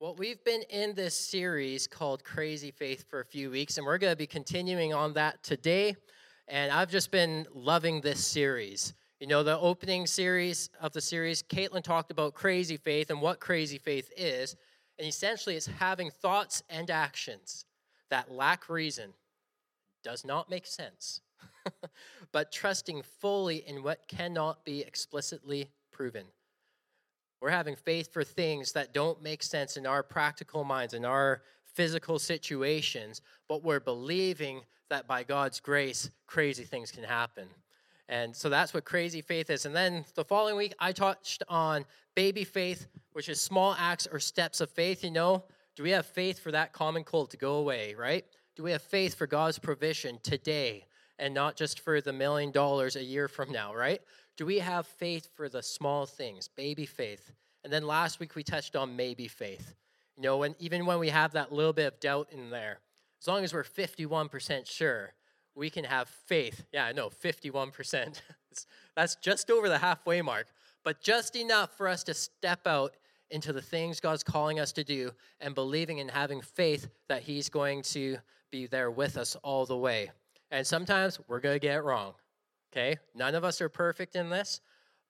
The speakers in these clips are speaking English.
Well, we've been in this series called Crazy Faith for a few weeks, and we're going to be continuing on that today. And I've just been loving this series. You know, the opening series of the series, Caitlin talked about crazy faith and what crazy faith is. And essentially, it's having thoughts and actions that lack reason, does not make sense, but trusting fully in what cannot be explicitly proven. We're having faith for things that don't make sense in our practical minds, in our physical situations, but we're believing that by God's grace, crazy things can happen. And so that's what crazy faith is. And then the following week, I touched on baby faith, which is small acts or steps of faith. You know, do we have faith for that common cold to go away, right? Do we have faith for God's provision today and not just for the million dollars a year from now, right? Do we have faith for the small things, baby faith? And then last week we touched on maybe faith. You know, when even when we have that little bit of doubt in there, as long as we're 51% sure, we can have faith. Yeah, I know, 51%. That's just over the halfway mark, but just enough for us to step out into the things God's calling us to do and believing and having faith that He's going to be there with us all the way. And sometimes we're going to get it wrong. Okay? None of us are perfect in this,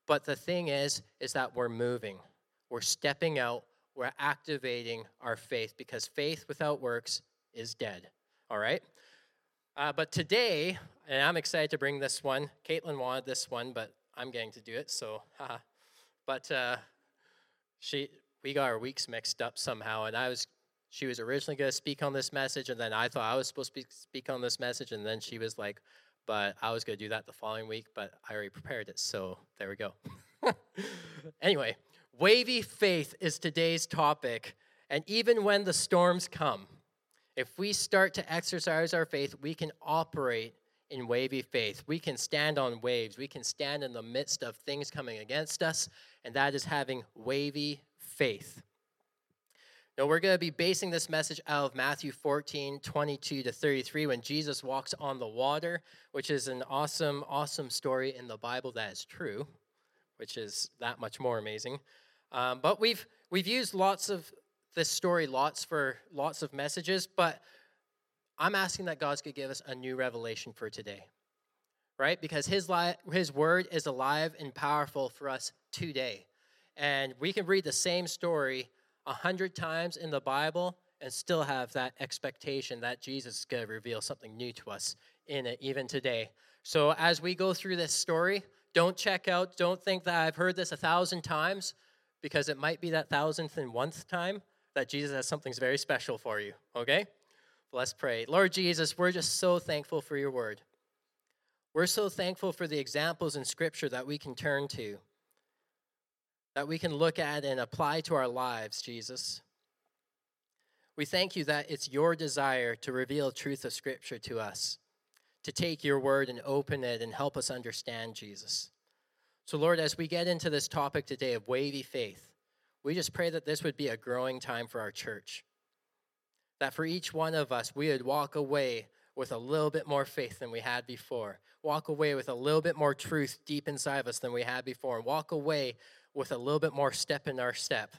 but the thing is is that we're moving. We're stepping out, we're activating our faith because faith without works is dead. All right? Uh, but today, and I'm excited to bring this one. Caitlin wanted this one, but I'm getting to do it, so haha. but uh, she, we got our weeks mixed up somehow, and I was, she was originally going to speak on this message, and then I thought I was supposed to speak on this message, and then she was like, but I was going to do that the following week, but I already prepared it, so there we go. anyway, wavy faith is today's topic, and even when the storms come, if we start to exercise our faith, we can operate in wavy faith. We can stand on waves. We can stand in the midst of things coming against us, and that is having wavy faith. We're going to be basing this message out of Matthew 14, 22 to 33, when Jesus walks on the water, which is an awesome, awesome story in the Bible that is true, which is that much more amazing. Um, but we've, we've used lots of this story, lots for lots of messages, but I'm asking that God's going to give us a new revelation for today, right? Because his, li- his word is alive and powerful for us today. And we can read the same story a hundred times in the Bible and still have that expectation that Jesus is going to reveal something new to us in it even today. So as we go through this story, don't check out, don't think that I've heard this a thousand times, because it might be that thousandth and one time that Jesus has something very special for you, okay? Let's pray. Lord Jesus, we're just so thankful for your word. We're so thankful for the examples in Scripture that we can turn to that we can look at and apply to our lives, Jesus. We thank you that it's your desire to reveal truth of Scripture to us, to take your word and open it and help us understand, Jesus. So, Lord, as we get into this topic today of wavy faith, we just pray that this would be a growing time for our church. That for each one of us, we would walk away with a little bit more faith than we had before, walk away with a little bit more truth deep inside of us than we had before, and walk away with a little bit more step in our step.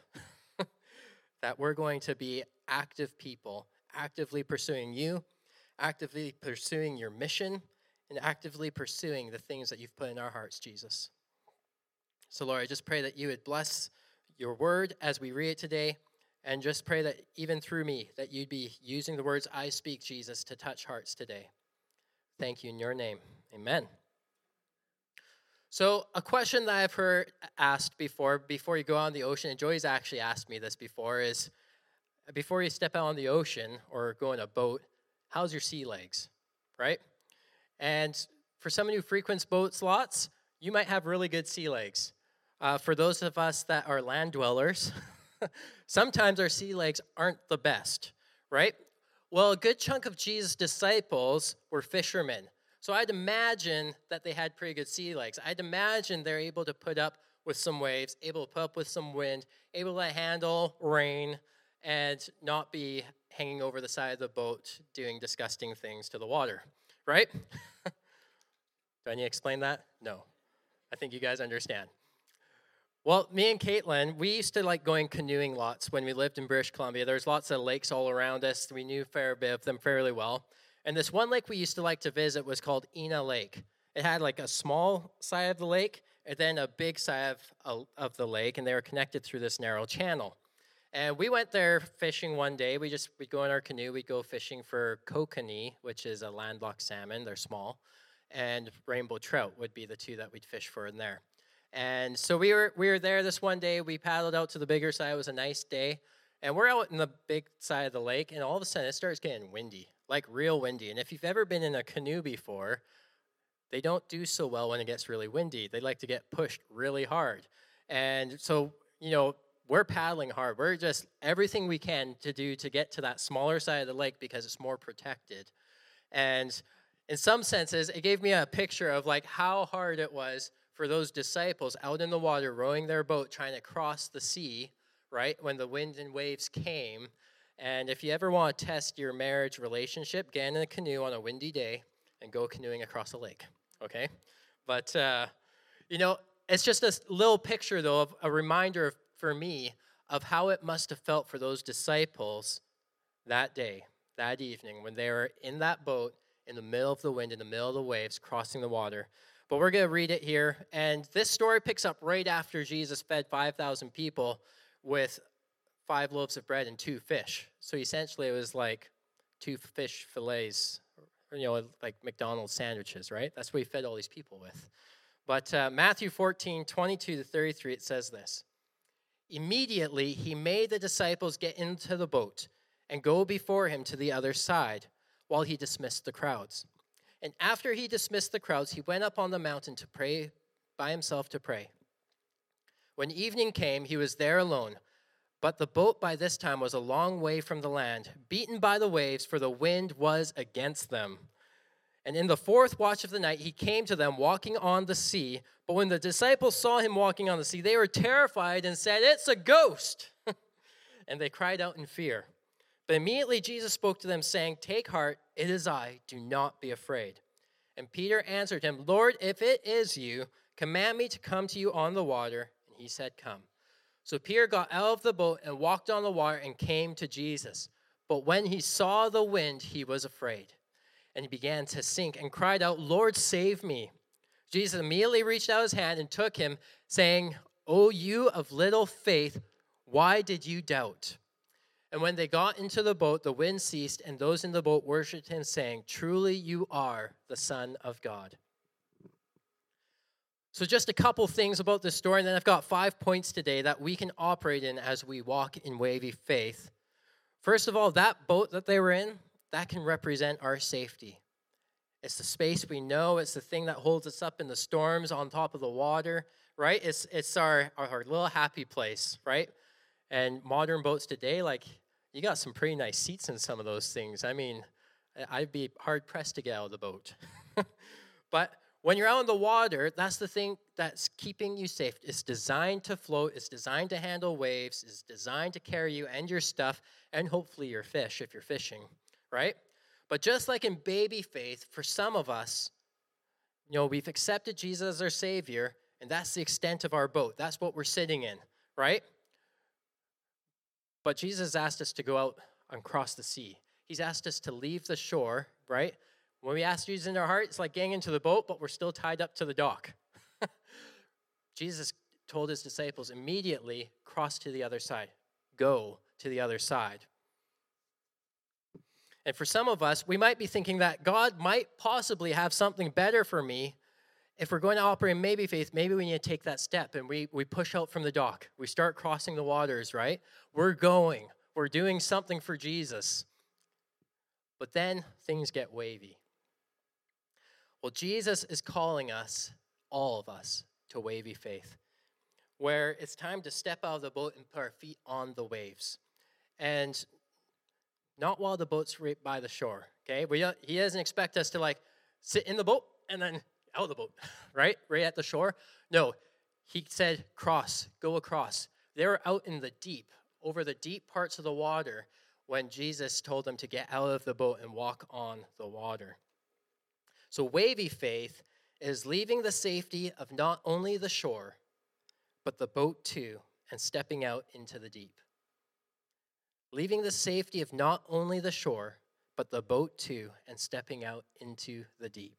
that we're going to be active people, actively pursuing you, actively pursuing your mission, and actively pursuing the things that you've put in our hearts, Jesus. So, Lord, I just pray that you would bless your word as we read it today, and just pray that even through me, that you'd be using the words I speak, Jesus, to touch hearts today. Thank you in your name. Amen. So, a question that I've heard asked before, before you go out on the ocean, and Joey's actually asked me this before, is before you step out on the ocean or go in a boat, how's your sea legs, right? And for someone who frequents boats lots, you might have really good sea legs. Uh, for those of us that are land dwellers, sometimes our sea legs aren't the best, right? Well, a good chunk of Jesus' disciples were fishermen. So I'd imagine that they had pretty good sea legs. I'd imagine they're able to put up with some waves, able to put up with some wind, able to handle rain, and not be hanging over the side of the boat doing disgusting things to the water, right? Do I need to explain that? No. I think you guys understand. Well, me and Caitlin, we used to like going canoeing lots when we lived in British Columbia. There's lots of lakes all around us. We knew a fair bit of them fairly well. And this one lake we used to like to visit was called Ina Lake. It had like a small side of the lake and then a big side of, of the lake, and they were connected through this narrow channel. And we went there fishing one day. We just we'd go in our canoe. We'd go fishing for kokanee, which is a landlocked salmon. They're small, and rainbow trout would be the two that we'd fish for in there. And so we were we were there this one day. We paddled out to the bigger side. It was a nice day, and we're out in the big side of the lake. And all of a sudden, it starts getting windy, like real windy. And if you've ever been in a canoe before, they don't do so well when it gets really windy. They like to get pushed really hard. And so, you know, we're paddling hard. We're just everything we can to do to get to that smaller side of the lake because it's more protected. And in some senses, it gave me a picture of like how hard it was for those disciples out in the water rowing their boat trying to cross the sea, right? When the wind and waves came. And if you ever want to test your marriage relationship, get in a canoe on a windy day and go canoeing across a lake, okay? But, uh, you know, it's just a little picture, though, of a reminder for me of how it must have felt for those disciples that day, that evening, when they were in that boat in the middle of the wind, in the middle of the waves, crossing the water. But we're going to read it here. And this story picks up right after Jesus fed 5,000 people with five loaves of bread and two fish. So essentially, it was like two fish fillets, you know, like McDonald's sandwiches, right? That's what he fed all these people with. But uh, Matthew 14, 22 to 33, it says this Immediately, he made the disciples get into the boat and go before him to the other side while he dismissed the crowds. And after he dismissed the crowds, he went up on the mountain to pray by himself to pray. When evening came, he was there alone. But the boat by this time was a long way from the land, beaten by the waves, for the wind was against them. And in the fourth watch of the night, he came to them walking on the sea. But when the disciples saw him walking on the sea, they were terrified and said, It's a ghost! and they cried out in fear. But immediately Jesus spoke to them, saying, Take heart, it is I, do not be afraid. And Peter answered him, Lord, if it is you, command me to come to you on the water. And he said, Come. So Peter got out of the boat and walked on the water and came to Jesus. But when he saw the wind, he was afraid. And he began to sink and cried out, Lord, save me. Jesus immediately reached out his hand and took him, saying, O you of little faith, why did you doubt? And when they got into the boat, the wind ceased, and those in the boat worshipped him, saying, Truly you are the Son of God. So, just a couple things about this story, and then I've got five points today that we can operate in as we walk in wavy faith. First of all, that boat that they were in, that can represent our safety. It's the space we know, it's the thing that holds us up in the storms on top of the water, right? It's, it's our, our, our little happy place, right? And modern boats today, like, you got some pretty nice seats in some of those things. I mean, I'd be hard pressed to get out of the boat. but when you're out in the water, that's the thing that's keeping you safe. It's designed to float, it's designed to handle waves, it's designed to carry you and your stuff, and hopefully your fish if you're fishing, right? But just like in baby faith, for some of us, you know, we've accepted Jesus as our Savior, and that's the extent of our boat. That's what we're sitting in, right? But Jesus asked us to go out and cross the sea. He's asked us to leave the shore, right? When we ask Jesus in our heart, it's like getting into the boat, but we're still tied up to the dock. Jesus told his disciples immediately cross to the other side, go to the other side. And for some of us, we might be thinking that God might possibly have something better for me if we're going to operate in maybe faith, maybe we need to take that step and we, we push out from the dock. We start crossing the waters, right? We're going, we're doing something for Jesus. But then things get wavy. Well, Jesus is calling us, all of us, to wavy faith, where it's time to step out of the boat and put our feet on the waves. And not while the boat's right by the shore, okay? We, he doesn't expect us to like sit in the boat and then out of the boat, right? Right at the shore. No, he said, cross, go across. They were out in the deep, over the deep parts of the water when Jesus told them to get out of the boat and walk on the water. So, wavy faith is leaving the safety of not only the shore, but the boat too, and stepping out into the deep. Leaving the safety of not only the shore, but the boat too, and stepping out into the deep.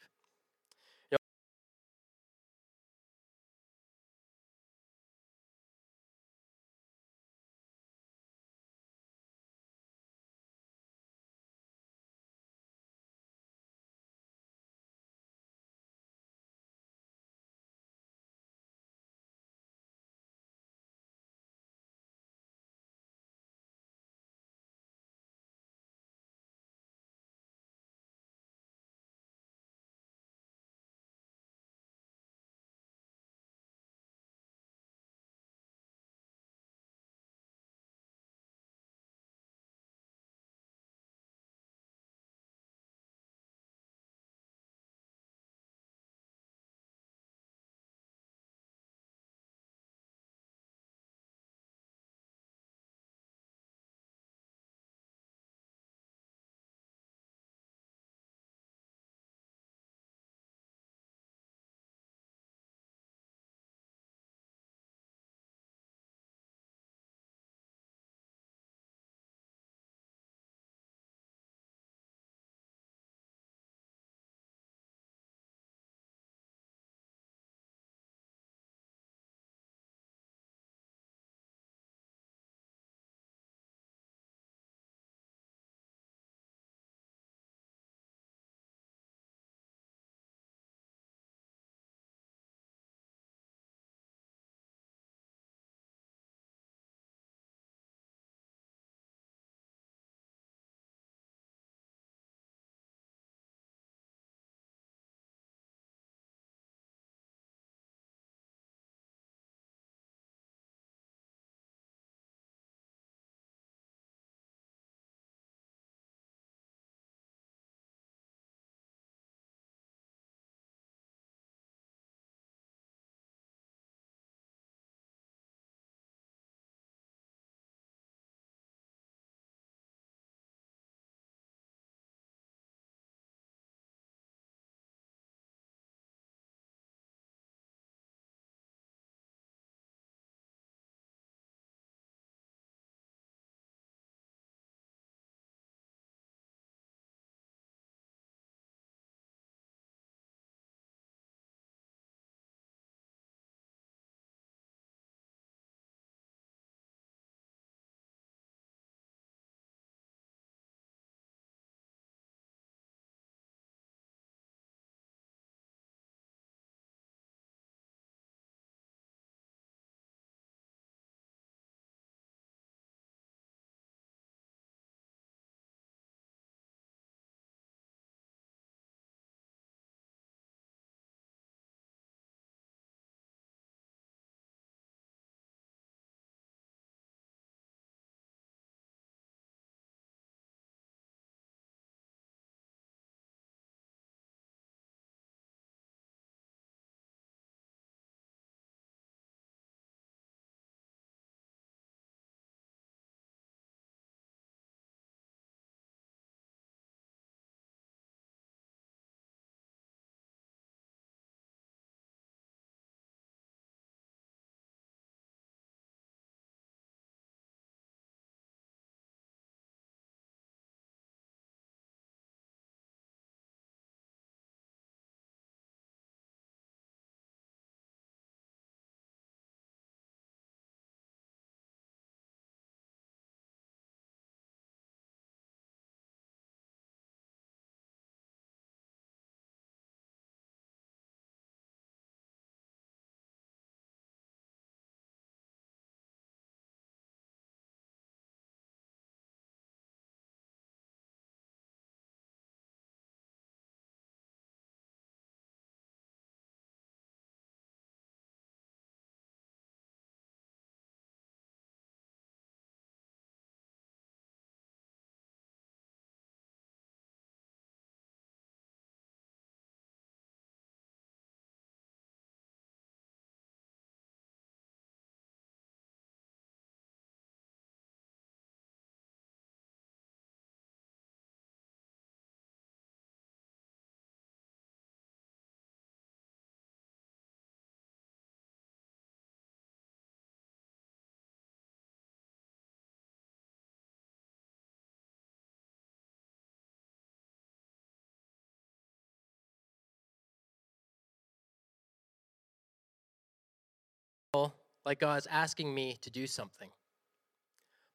Like God's asking me to do something,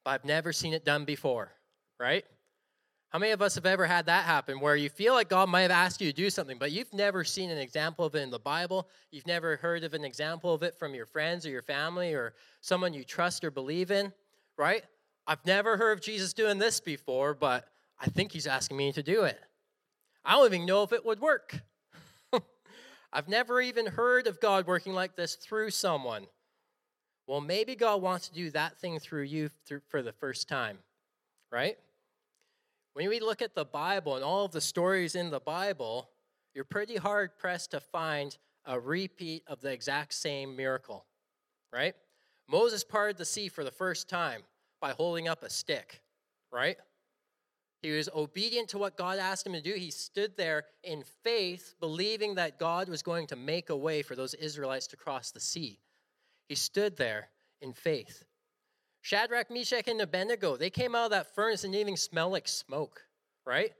but I've never seen it done before, right? How many of us have ever had that happen where you feel like God might have asked you to do something, but you've never seen an example of it in the Bible? You've never heard of an example of it from your friends or your family or someone you trust or believe in, right? I've never heard of Jesus doing this before, but I think he's asking me to do it. I don't even know if it would work. I've never even heard of God working like this through someone. Well, maybe God wants to do that thing through you for the first time, right? When we look at the Bible and all of the stories in the Bible, you're pretty hard pressed to find a repeat of the exact same miracle, right? Moses parted the sea for the first time by holding up a stick, right? He was obedient to what God asked him to do. He stood there in faith, believing that God was going to make a way for those Israelites to cross the sea. He stood there in faith. Shadrach, Meshach, and Abednego, they came out of that furnace and didn't even smell like smoke, right?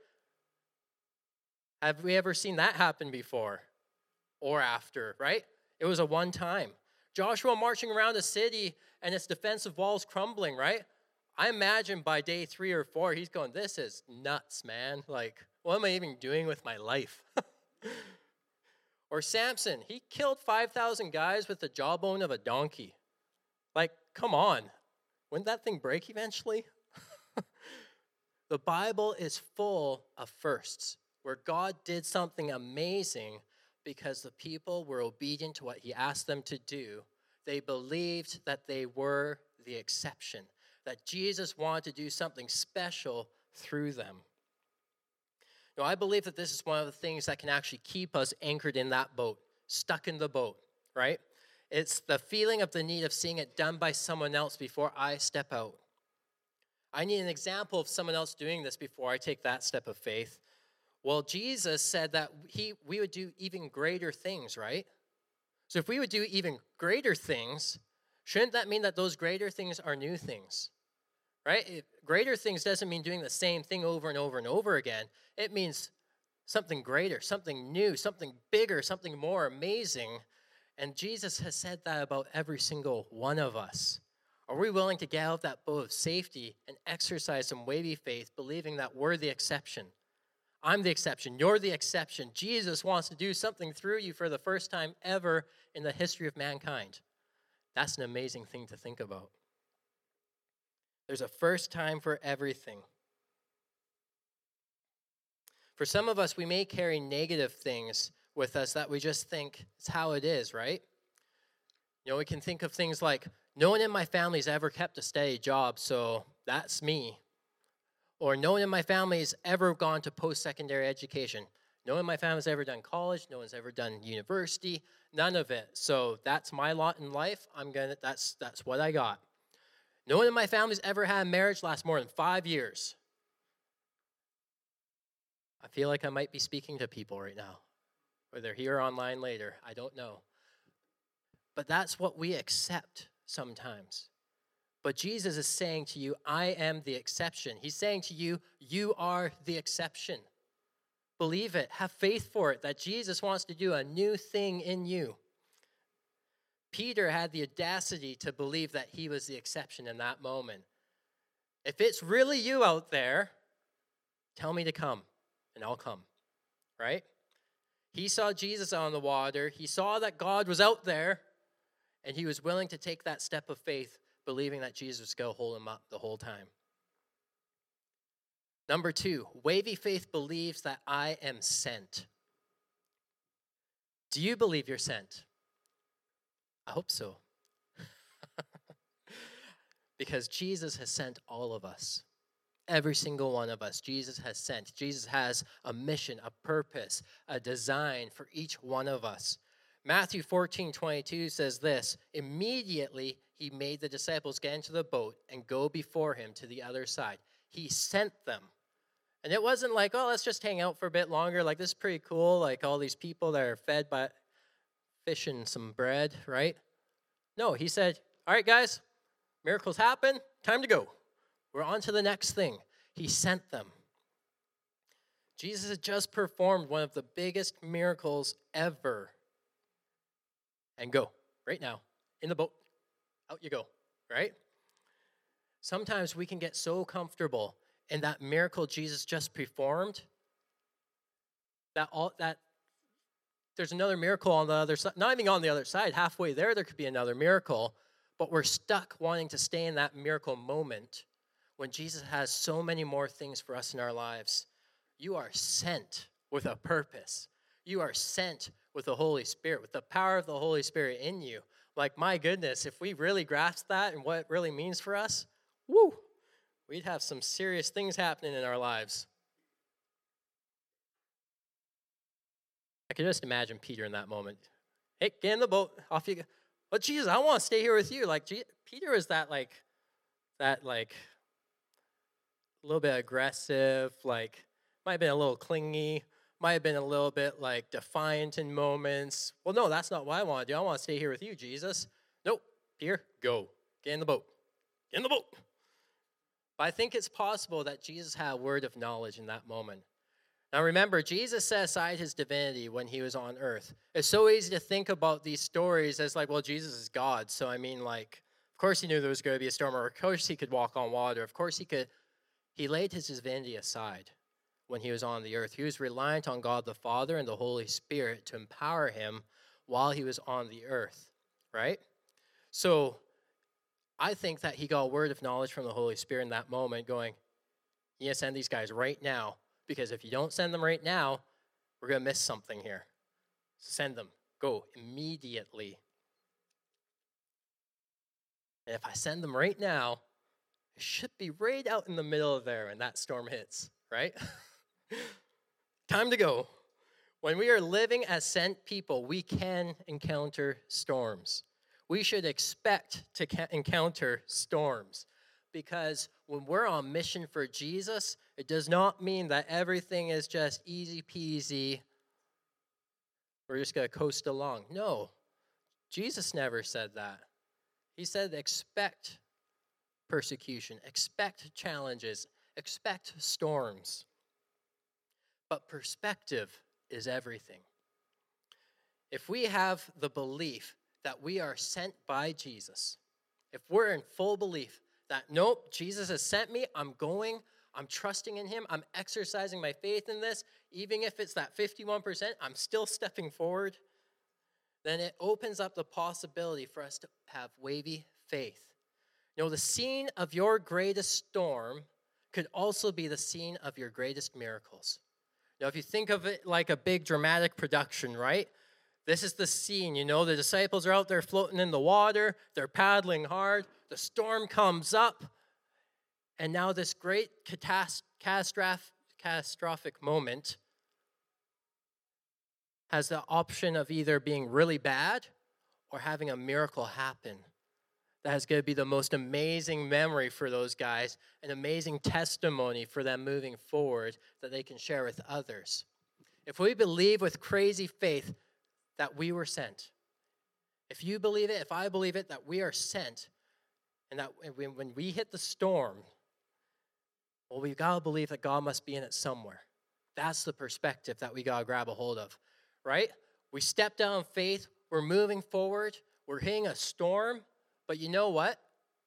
Have we ever seen that happen before or after, right? It was a one time. Joshua marching around the city and its defensive walls crumbling, right? I imagine by day three or four, he's going, This is nuts, man. Like, what am I even doing with my life? or Samson, he killed 5,000 guys with the jawbone of a donkey. Like, come on. Wouldn't that thing break eventually? the Bible is full of firsts where God did something amazing because the people were obedient to what he asked them to do. They believed that they were the exception, that Jesus wanted to do something special through them. I believe that this is one of the things that can actually keep us anchored in that boat, stuck in the boat, right? It's the feeling of the need of seeing it done by someone else before I step out. I need an example of someone else doing this before I take that step of faith. Well, Jesus said that he, we would do even greater things, right? So if we would do even greater things, shouldn't that mean that those greater things are new things? Right? It, greater things doesn't mean doing the same thing over and over and over again. It means something greater, something new, something bigger, something more amazing and Jesus has said that about every single one of us. Are we willing to get out that boat of safety and exercise some wavy faith, believing that we're the exception? I'm the exception. You're the exception. Jesus wants to do something through you for the first time ever in the history of mankind. That's an amazing thing to think about. There's a first time for everything. For some of us, we may carry negative things with us that we just think it's how it is, right? You know, we can think of things like, no one in my family's ever kept a steady job, so that's me. Or no one in my family's ever gone to post secondary education. No one in my family's ever done college, no one's ever done university, none of it. So that's my lot in life. I'm gonna that's that's what I got. No one in my family's ever had a marriage last more than five years. I feel like I might be speaking to people right now or they're here online later. I don't know. But that's what we accept sometimes. But Jesus is saying to you, I am the exception. He's saying to you, you are the exception. Believe it, have faith for it, that Jesus wants to do a new thing in you. Peter had the audacity to believe that he was the exception in that moment. If it's really you out there, tell me to come, and I'll come, right? He saw Jesus on the water, he saw that God was out there, and he was willing to take that step of faith, believing that Jesus going to hold him up the whole time. Number two, wavy faith believes that I am sent. Do you believe you're sent? I hope so. because Jesus has sent all of us. Every single one of us, Jesus has sent. Jesus has a mission, a purpose, a design for each one of us. Matthew 14, 22 says this Immediately he made the disciples get into the boat and go before him to the other side. He sent them. And it wasn't like, oh, let's just hang out for a bit longer. Like, this is pretty cool. Like, all these people that are fed by fish and some bread, right? No, he said, all right, guys, miracles happen. Time to go. We're on to the next thing. He sent them. Jesus had just performed one of the biggest miracles ever. And go right now in the boat. out you go, right? Sometimes we can get so comfortable in that miracle Jesus just performed that all that there's another miracle on the other side, not even on the other side, halfway there, there could be another miracle, but we're stuck wanting to stay in that miracle moment when Jesus has so many more things for us in our lives. You are sent with a purpose. You are sent with the Holy Spirit, with the power of the Holy Spirit in you. Like, my goodness, if we really grasp that and what it really means for us, woo, we'd have some serious things happening in our lives. Can just imagine Peter in that moment. Hey, get in the boat. Off you go. But Jesus, I want to stay here with you. Like Peter is that like that like a little bit aggressive, like might have been a little clingy, might have been a little bit like defiant in moments. Well, no, that's not what I want to do. I want to stay here with you, Jesus. Nope, Peter, go. Get in the boat. Get in the boat. But I think it's possible that Jesus had a word of knowledge in that moment. Now remember, Jesus set aside his divinity when he was on earth. It's so easy to think about these stories as like, well, Jesus is God. So I mean, like, of course he knew there was going to be a storm, or of course he could walk on water. Of course he could. He laid his divinity aside when he was on the earth. He was reliant on God the Father and the Holy Spirit to empower him while he was on the earth, right? So I think that he got a word of knowledge from the Holy Spirit in that moment, going, You send these guys right now because if you don't send them right now, we're going to miss something here. Send them. Go immediately. And if I send them right now, it should be right out in the middle of there when that storm hits, right? Time to go. When we are living as sent people, we can encounter storms. We should expect to encounter storms because when we're on mission for Jesus, it does not mean that everything is just easy peasy. We're just going to coast along. No, Jesus never said that. He said, expect persecution, expect challenges, expect storms. But perspective is everything. If we have the belief that we are sent by Jesus, if we're in full belief that, nope, Jesus has sent me, I'm going, I'm trusting in him, I'm exercising my faith in this, even if it's that 51%, I'm still stepping forward, then it opens up the possibility for us to have wavy faith. You know, the scene of your greatest storm could also be the scene of your greatest miracles. Now, if you think of it like a big dramatic production, right? This is the scene, you know, the disciples are out there floating in the water, they're paddling hard, the storm comes up, and now this great catastrophic moment has the option of either being really bad or having a miracle happen. That is going to be the most amazing memory for those guys, an amazing testimony for them moving forward that they can share with others. If we believe with crazy faith that we were sent, if you believe it, if I believe it, that we are sent, and that when we hit the storm, well, we've got to believe that God must be in it somewhere. That's the perspective that we got to grab a hold of, right? We step down faith, we're moving forward, we're hitting a storm, but you know what?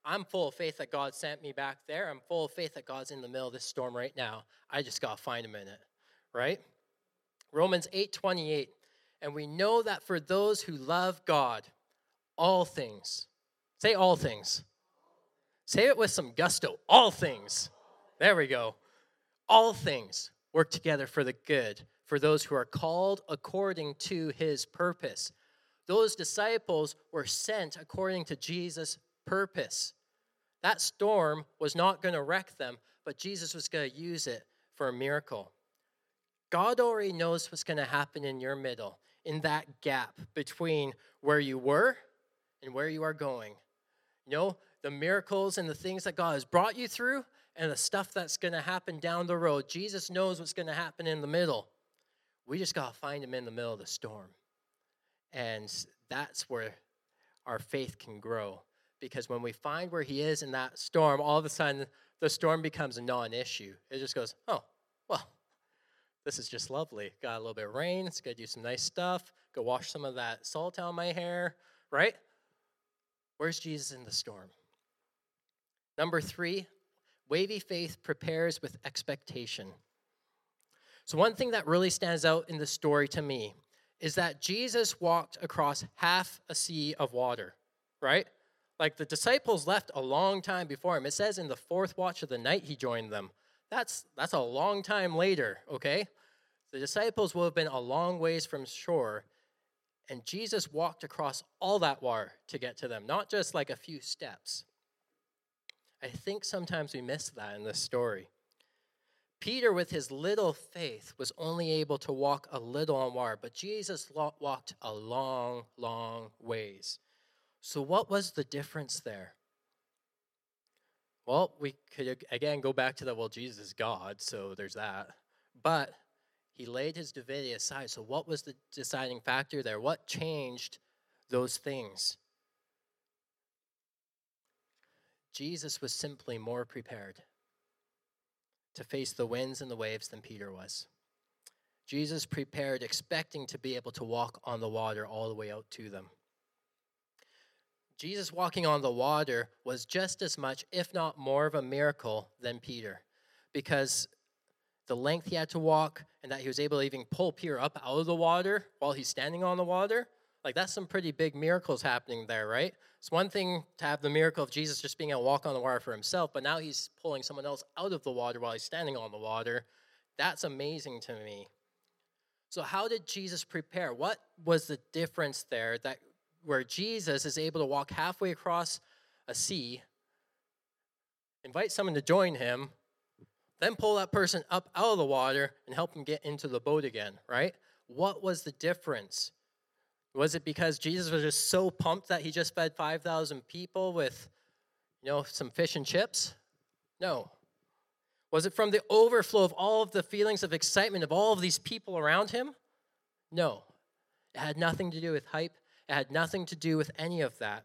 I'm full of faith that God sent me back there. I'm full of faith that God's in the middle of this storm right now. I just got to find him in it, right? Romans 8 28. And we know that for those who love God, all things, say all things, Say it with some gusto. All things. There we go. All things work together for the good for those who are called according to his purpose. Those disciples were sent according to Jesus' purpose. That storm was not going to wreck them, but Jesus was going to use it for a miracle. God already knows what's going to happen in your middle, in that gap between where you were and where you are going. You know, the miracles and the things that God has brought you through and the stuff that's going to happen down the road. Jesus knows what's going to happen in the middle. We just got to find him in the middle of the storm. And that's where our faith can grow. Because when we find where he is in that storm, all of a sudden the storm becomes a non issue. It just goes, oh, well, this is just lovely. Got a little bit of rain. It's going to do some nice stuff. Go wash some of that salt out of my hair, right? Where's Jesus in the storm? Number three, wavy faith prepares with expectation. So, one thing that really stands out in the story to me is that Jesus walked across half a sea of water, right? Like the disciples left a long time before him. It says in the fourth watch of the night he joined them. That's that's a long time later, okay? The disciples will have been a long ways from shore, and Jesus walked across all that water to get to them, not just like a few steps. I think sometimes we miss that in this story. Peter, with his little faith, was only able to walk a little on water, but Jesus walked a long, long ways. So, what was the difference there? Well, we could again go back to the well, Jesus is God, so there's that. But he laid his divinity aside. So, what was the deciding factor there? What changed those things? Jesus was simply more prepared to face the winds and the waves than Peter was. Jesus prepared, expecting to be able to walk on the water all the way out to them. Jesus walking on the water was just as much, if not more, of a miracle than Peter, because the length he had to walk and that he was able to even pull Peter up out of the water while he's standing on the water like, that's some pretty big miracles happening there, right? It's one thing to have the miracle of Jesus just being able to walk on the water for himself, but now he's pulling someone else out of the water while he's standing on the water. That's amazing to me. So, how did Jesus prepare? What was the difference there that where Jesus is able to walk halfway across a sea, invite someone to join him, then pull that person up out of the water and help him get into the boat again, right? What was the difference? Was it because Jesus was just so pumped that he just fed 5,000 people with, you know, some fish and chips? No. Was it from the overflow of all of the feelings of excitement of all of these people around him? No. It had nothing to do with hype. It had nothing to do with any of that.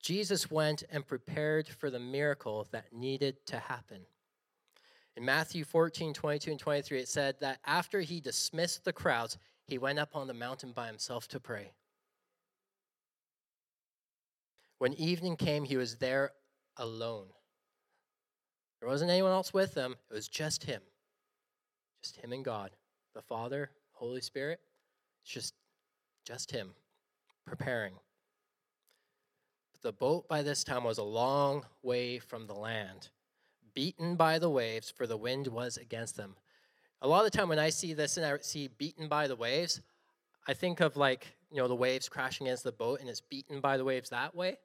Jesus went and prepared for the miracle that needed to happen. In Matthew 14, 22 and 23, it said that after he dismissed the crowds, he went up on the mountain by himself to pray. When evening came, he was there alone. There wasn't anyone else with him, it was just him. Just him and God, the Father, Holy Spirit. It's just just him preparing. But the boat by this time was a long way from the land, beaten by the waves, for the wind was against them. A lot of the time when I see this and I see beaten by the waves, I think of like, you know, the waves crashing against the boat and it's beaten by the waves that way.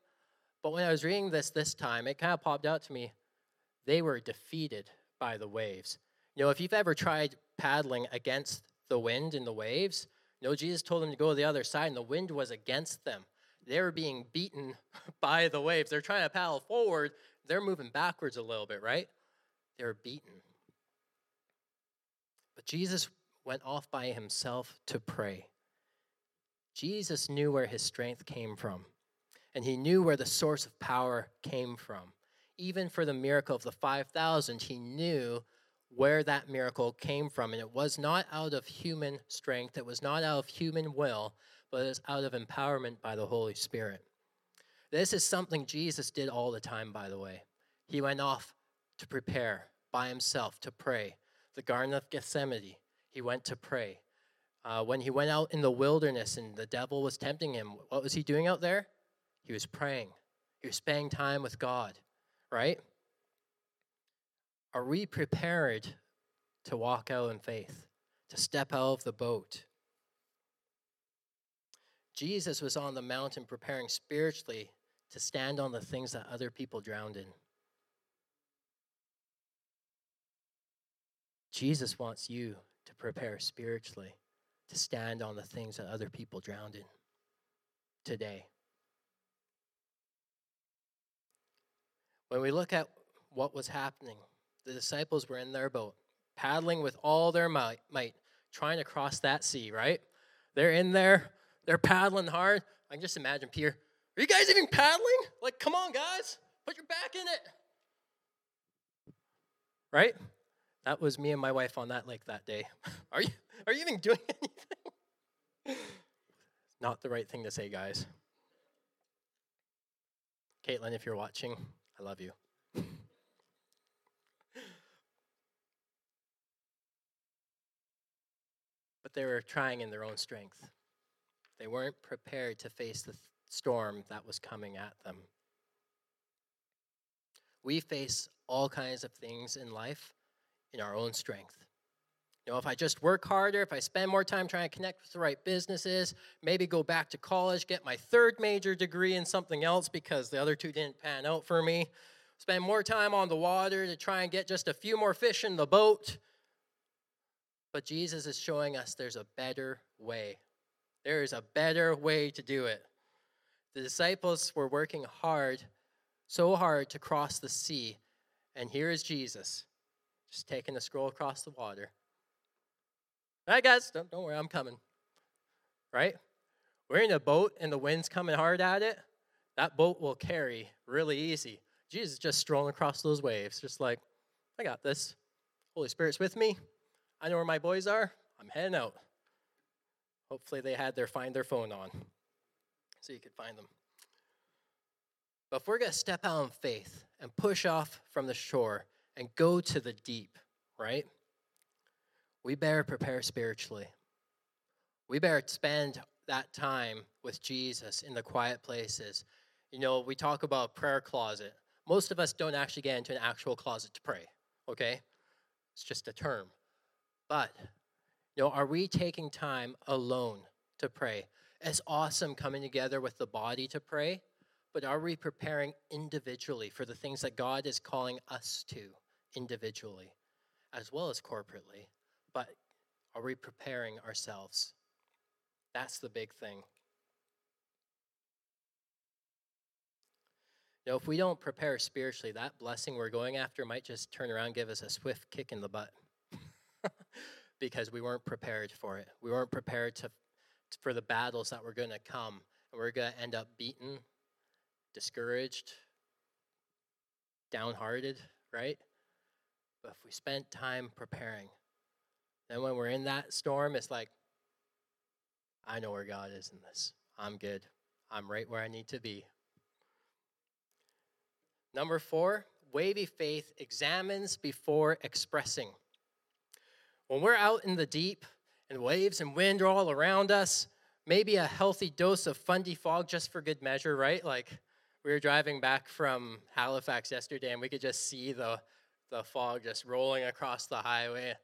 But when I was reading this this time, it kind of popped out to me. They were defeated by the waves. You know, if you've ever tried paddling against the wind and the waves, you know, Jesus told them to go to the other side and the wind was against them. They were being beaten by the waves. They're trying to paddle forward, they're moving backwards a little bit, right? They're beaten. Jesus went off by himself to pray. Jesus knew where his strength came from, and he knew where the source of power came from. Even for the miracle of the 5,000, he knew where that miracle came from. And it was not out of human strength, it was not out of human will, but it was out of empowerment by the Holy Spirit. This is something Jesus did all the time, by the way. He went off to prepare by himself to pray the Garden of Gethsemane, he went to pray. Uh, when he went out in the wilderness and the devil was tempting him, what was he doing out there? He was praying. He was spending time with God, right? Are we prepared to walk out in faith, to step out of the boat? Jesus was on the mountain preparing spiritually to stand on the things that other people drowned in. Jesus wants you to prepare spiritually to stand on the things that other people drowned in today. When we look at what was happening, the disciples were in their boat, paddling with all their might, might trying to cross that sea, right? They're in there, they're paddling hard. I can just imagine Peter, are you guys even paddling? Like, come on, guys, put your back in it. Right? That was me and my wife on that lake that day. Are you are you even doing anything? Not the right thing to say, guys. Caitlin, if you're watching, I love you. but they were trying in their own strength. They weren't prepared to face the storm that was coming at them. We face all kinds of things in life in our own strength. You know, if I just work harder, if I spend more time trying to connect with the right businesses, maybe go back to college, get my third major degree in something else because the other two didn't pan out for me, spend more time on the water to try and get just a few more fish in the boat. But Jesus is showing us there's a better way. There is a better way to do it. The disciples were working hard, so hard to cross the sea, and here is Jesus just taking a scroll across the water. All right, guys, don't, don't worry, I'm coming. Right? We're in a boat and the wind's coming hard at it. That boat will carry really easy. Jesus just strolling across those waves, just like, I got this. Holy Spirit's with me. I know where my boys are. I'm heading out. Hopefully, they had their find their phone on so you could find them. But if we're going to step out in faith and push off from the shore and go to the deep, right? We better prepare spiritually. We better spend that time with Jesus in the quiet places. You know, we talk about prayer closet. Most of us don't actually get into an actual closet to pray, okay? It's just a term. But, you know, are we taking time alone to pray? It's awesome coming together with the body to pray, but are we preparing individually for the things that God is calling us to individually as well as corporately? But are we preparing ourselves? That's the big thing. Now, if we don't prepare spiritually, that blessing we're going after might just turn around give us a swift kick in the butt because we weren't prepared for it. We weren't prepared to, for the battles that were going to come. And we're going to end up beaten, discouraged, downhearted, right? If we spent time preparing, then when we're in that storm, it's like, I know where God is in this. I'm good. I'm right where I need to be. Number four, wavy faith examines before expressing. When we're out in the deep and waves and wind are all around us, maybe a healthy dose of Fundy fog just for good measure, right? Like we were driving back from Halifax yesterday and we could just see the, the fog just rolling across the highway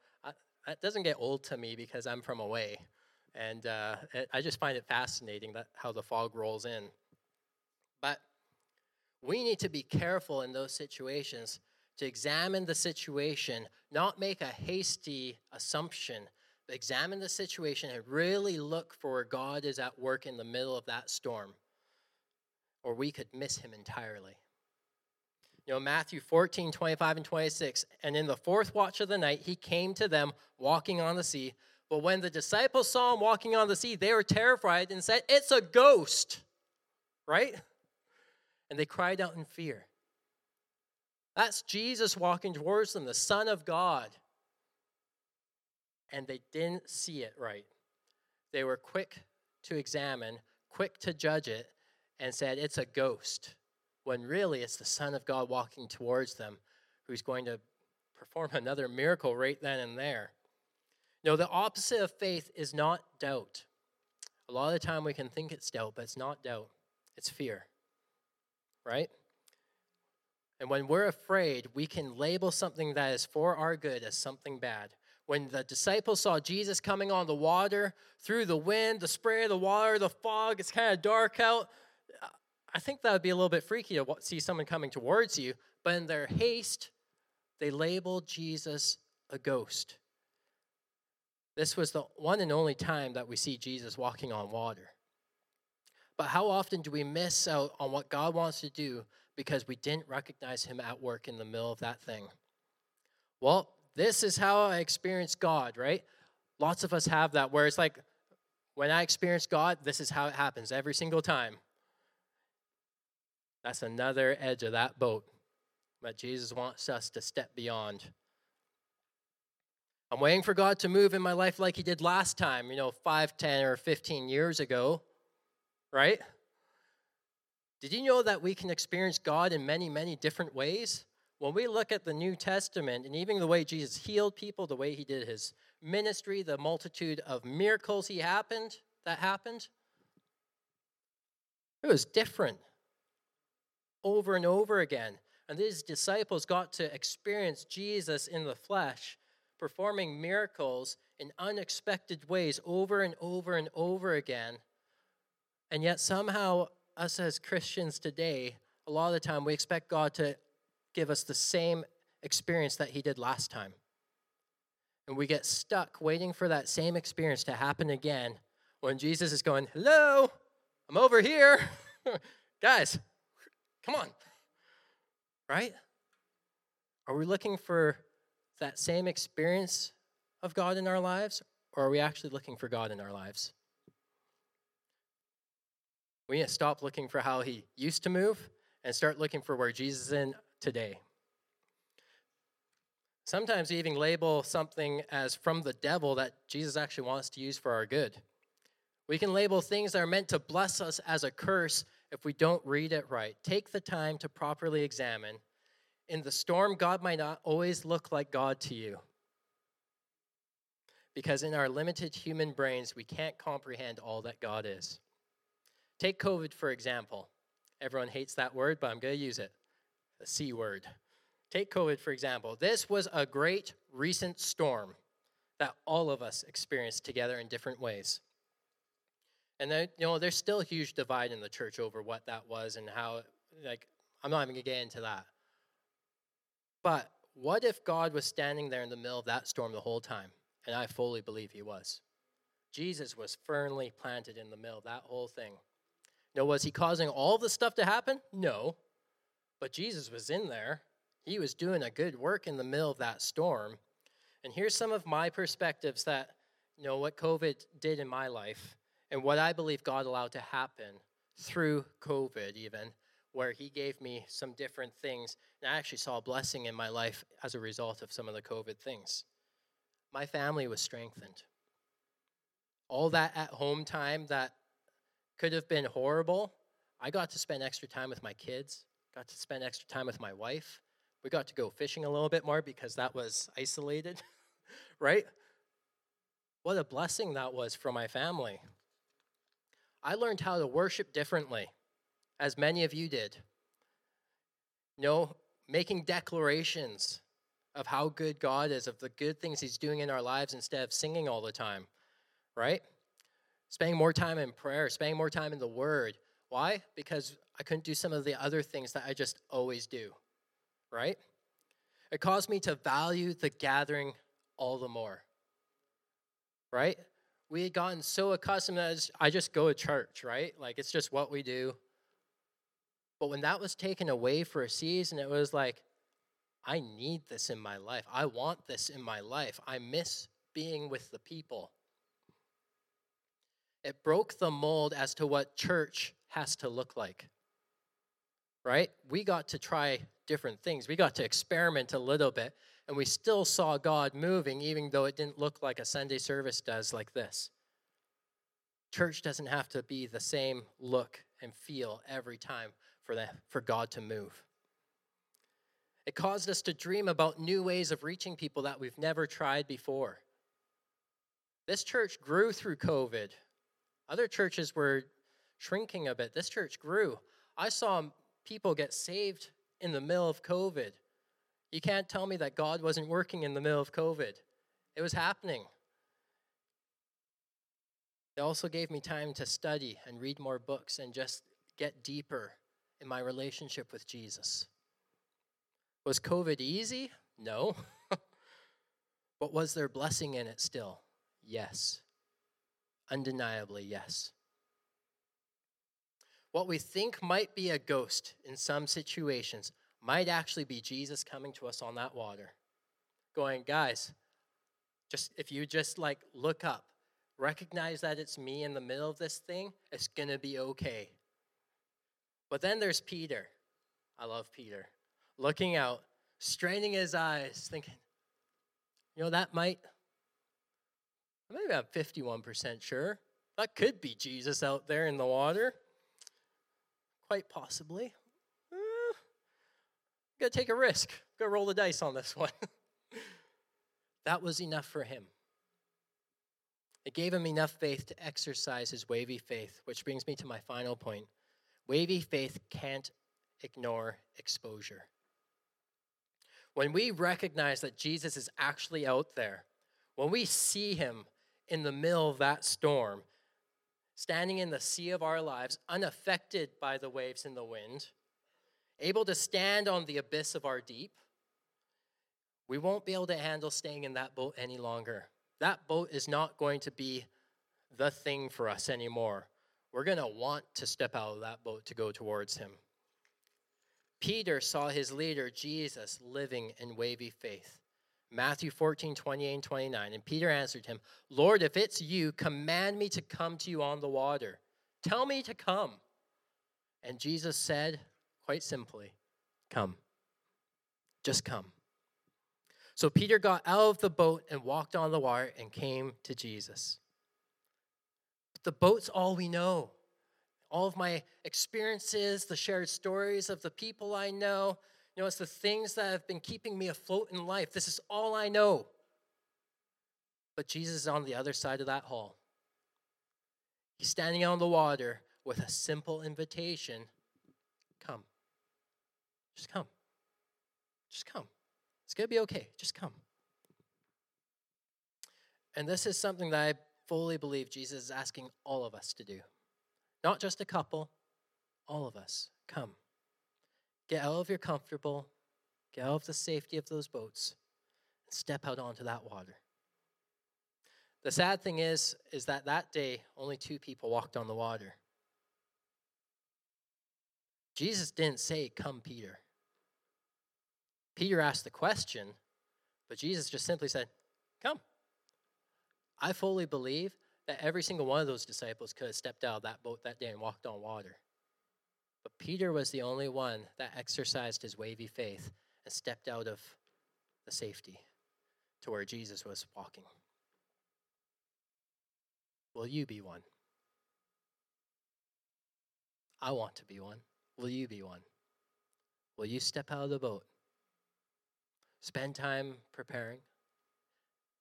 that doesn't get old to me because I'm from away. And uh, it, I just find it fascinating that how the fog rolls in. But we need to be careful in those situations to examine the situation, not make a hasty assumption, but examine the situation and really look for where God is at work in the middle of that storm, or we could miss him entirely. You know, Matthew 14, 25, and 26. And in the fourth watch of the night, he came to them walking on the sea. But when the disciples saw him walking on the sea, they were terrified and said, It's a ghost, right? And they cried out in fear. That's Jesus walking towards them, the Son of God. And they didn't see it right. They were quick to examine, quick to judge it, and said, It's a ghost when really it's the Son of God walking towards them who's going to perform another miracle right then and there. No, the opposite of faith is not doubt. A lot of the time we can think it's doubt, but it's not doubt, it's fear. Right? And when we're afraid, we can label something that is for our good as something bad. When the disciples saw Jesus coming on the water, through the wind, the spray of the water, the fog, it's kind of dark out, I think that would be a little bit freaky to see someone coming towards you, but in their haste, they labeled Jesus a ghost. This was the one and only time that we see Jesus walking on water. But how often do we miss out on what God wants to do because we didn't recognize Him at work in the middle of that thing? Well, this is how I experience God, right? Lots of us have that where it's like, when I experience God, this is how it happens every single time. That's another edge of that boat. But Jesus wants us to step beyond. I'm waiting for God to move in my life like He did last time, you know, 5, 10, or 15 years ago, right? Did you know that we can experience God in many, many different ways? When we look at the New Testament and even the way Jesus healed people, the way he did his ministry, the multitude of miracles he happened that happened, it was different over and over again. And these disciples got to experience Jesus in the flesh, performing miracles in unexpected ways over and over and over again. And yet, somehow, us as Christians today, a lot of the time, we expect God to give us the same experience that He did last time. And we get stuck waiting for that same experience to happen again when Jesus is going, Hello, I'm over here. Guys, come on. Right? Are we looking for that same experience of God in our lives, or are we actually looking for God in our lives? We need to stop looking for how He used to move and start looking for where Jesus is in today. Sometimes we even label something as from the devil that Jesus actually wants to use for our good. We can label things that are meant to bless us as a curse if we don't read it right. Take the time to properly examine. In the storm, God might not always look like God to you. Because in our limited human brains, we can't comprehend all that God is. Take COVID, for example. Everyone hates that word, but I'm going to use it the C word. Take COVID, for example. This was a great recent storm that all of us experienced together in different ways. And then, you know, there's still a huge divide in the church over what that was and how, like, I'm not even going to get into that. But what if God was standing there in the middle of that storm the whole time? And I fully believe he was. Jesus was firmly planted in the middle of that whole thing. Now, was he causing all the stuff to happen? No. But Jesus was in there. He was doing a good work in the middle of that storm. And here's some of my perspectives that, you know, what COVID did in my life and what I believe God allowed to happen through COVID, even, where He gave me some different things. And I actually saw a blessing in my life as a result of some of the COVID things. My family was strengthened. All that at home time that could have been horrible, I got to spend extra time with my kids, got to spend extra time with my wife. We got to go fishing a little bit more because that was isolated, right? What a blessing that was for my family. I learned how to worship differently, as many of you did. You know, making declarations of how good God is, of the good things He's doing in our lives instead of singing all the time, right? Spending more time in prayer, spending more time in the Word. Why? Because I couldn't do some of the other things that I just always do, right? It caused me to value the gathering all the more, right? We had gotten so accustomed as I just go to church, right? Like it's just what we do. But when that was taken away for a season, it was like, I need this in my life. I want this in my life. I miss being with the people. It broke the mold as to what church has to look like. Right? We got to try different things. We got to experiment a little bit and we still saw God moving, even though it didn't look like a Sunday service does like this. Church doesn't have to be the same look and feel every time for, the, for God to move. It caused us to dream about new ways of reaching people that we've never tried before. This church grew through COVID. Other churches were shrinking a bit. This church grew. I saw people get saved in the middle of COVID. You can't tell me that God wasn't working in the middle of COVID. It was happening. It also gave me time to study and read more books and just get deeper in my relationship with Jesus. Was COVID easy? No. but was there blessing in it still? Yes. Undeniably, yes. What we think might be a ghost in some situations might actually be Jesus coming to us on that water, going, guys, just if you just like look up, recognize that it's me in the middle of this thing, it's gonna be okay. But then there's Peter. I love Peter. Looking out, straining his eyes, thinking, you know, that might, maybe I'm 51% sure. That could be Jesus out there in the water. quite possibly. Uh, gotta take a risk. Gotta roll the dice on this one. that was enough for him. It gave him enough faith to exercise his wavy faith, which brings me to my final point. Wavy faith can't ignore exposure. When we recognize that Jesus is actually out there, when we see him in the middle of that storm, standing in the sea of our lives, unaffected by the waves and the wind, able to stand on the abyss of our deep, we won't be able to handle staying in that boat any longer. That boat is not going to be the thing for us anymore. We're going to want to step out of that boat to go towards him. Peter saw his leader, Jesus, living in wavy faith. Matthew 14, 28 and 29. And Peter answered him, Lord, if it's you, command me to come to you on the water. Tell me to come. And Jesus said, quite simply, Come. Just come. So Peter got out of the boat and walked on the water and came to Jesus. But the boat's all we know. All of my experiences, the shared stories of the people I know, you know, it's the things that have been keeping me afloat in life. This is all I know. But Jesus is on the other side of that hall. He's standing on the water with a simple invitation. Just come. Just come. It's going to be okay. Just come. And this is something that I fully believe Jesus is asking all of us to do. Not just a couple, all of us. Come. Get out of your comfortable, get out of the safety of those boats, and step out onto that water. The sad thing is, is that that day only two people walked on the water. Jesus didn't say, Come, Peter. Peter asked the question, but Jesus just simply said, Come. I fully believe that every single one of those disciples could have stepped out of that boat that day and walked on water. But Peter was the only one that exercised his wavy faith and stepped out of the safety to where Jesus was walking. Will you be one? I want to be one. Will you be one? Will you step out of the boat Spend time preparing.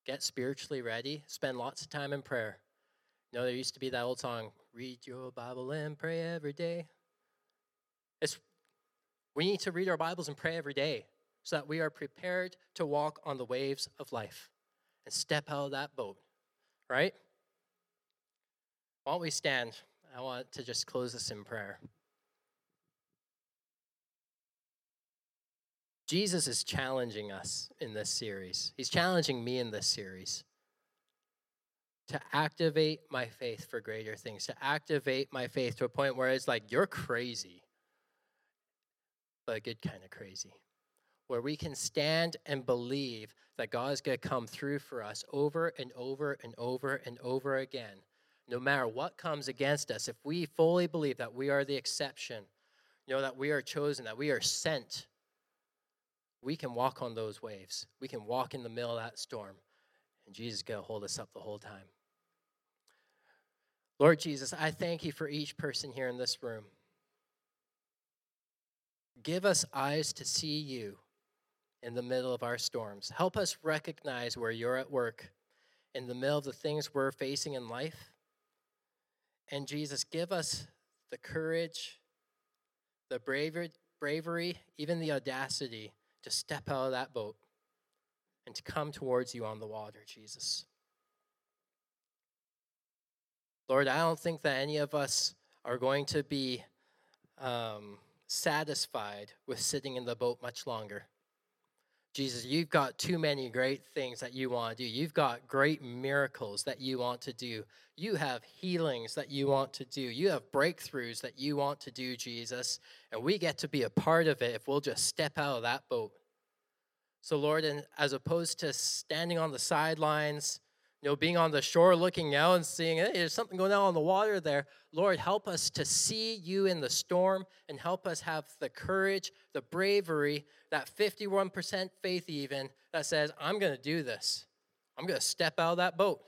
Get spiritually ready. Spend lots of time in prayer. You know, there used to be that old song, read your Bible and pray every day. It's, we need to read our Bibles and pray every day so that we are prepared to walk on the waves of life and step out of that boat, right? Why don't we stand? I want to just close this in prayer. Jesus is challenging us in this series. He's challenging me in this series to activate my faith for greater things, to activate my faith to a point where it's like, you're crazy, but a good kind of crazy. Where we can stand and believe that God is going to come through for us over and over and over and over again. No matter what comes against us, if we fully believe that we are the exception, you know, that we are chosen, that we are sent we can walk on those waves. We can walk in the middle of that storm, and Jesus is going to hold us up the whole time. Lord Jesus, I thank you for each person here in this room. Give us eyes to see you in the middle of our storms. Help us recognize where you're at work in the middle of the things we're facing in life. And Jesus, give us the courage, the bravery, bravery, even the audacity to step out of that boat and to come towards you on the water, Jesus. Lord, I don't think that any of us are going to be um, satisfied with sitting in the boat much longer. Jesus, you've got too many great things that you want to do. You've got great miracles that you want to do. You have healings that you want to do. You have breakthroughs that you want to do, Jesus. And we get to be a part of it if we'll just step out of that boat. So, Lord, and as opposed to standing on the sidelines, you know, being on the shore looking out and seeing, hey, there's something going on on the water there. Lord, help us to see you in the storm and help us have the courage, the bravery, that 51% faith even that says, I'm going to do this. I'm going to step out of that boat.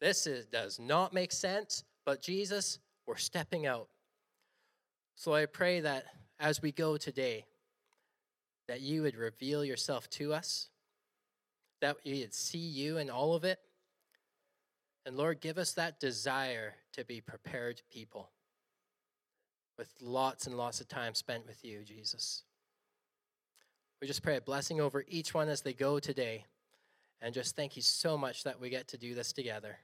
This is, does not make sense, but Jesus, we're stepping out. So I pray that as we go today, that you would reveal yourself to us, that we would see you in all of it. And Lord, give us that desire to be prepared people with lots and lots of time spent with you, Jesus. We just pray a blessing over each one as they go today. And just thank you so much that we get to do this together.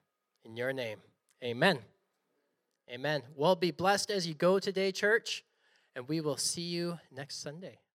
In your name, amen. Amen. Well, be blessed as you go today, church, and we will see you next Sunday.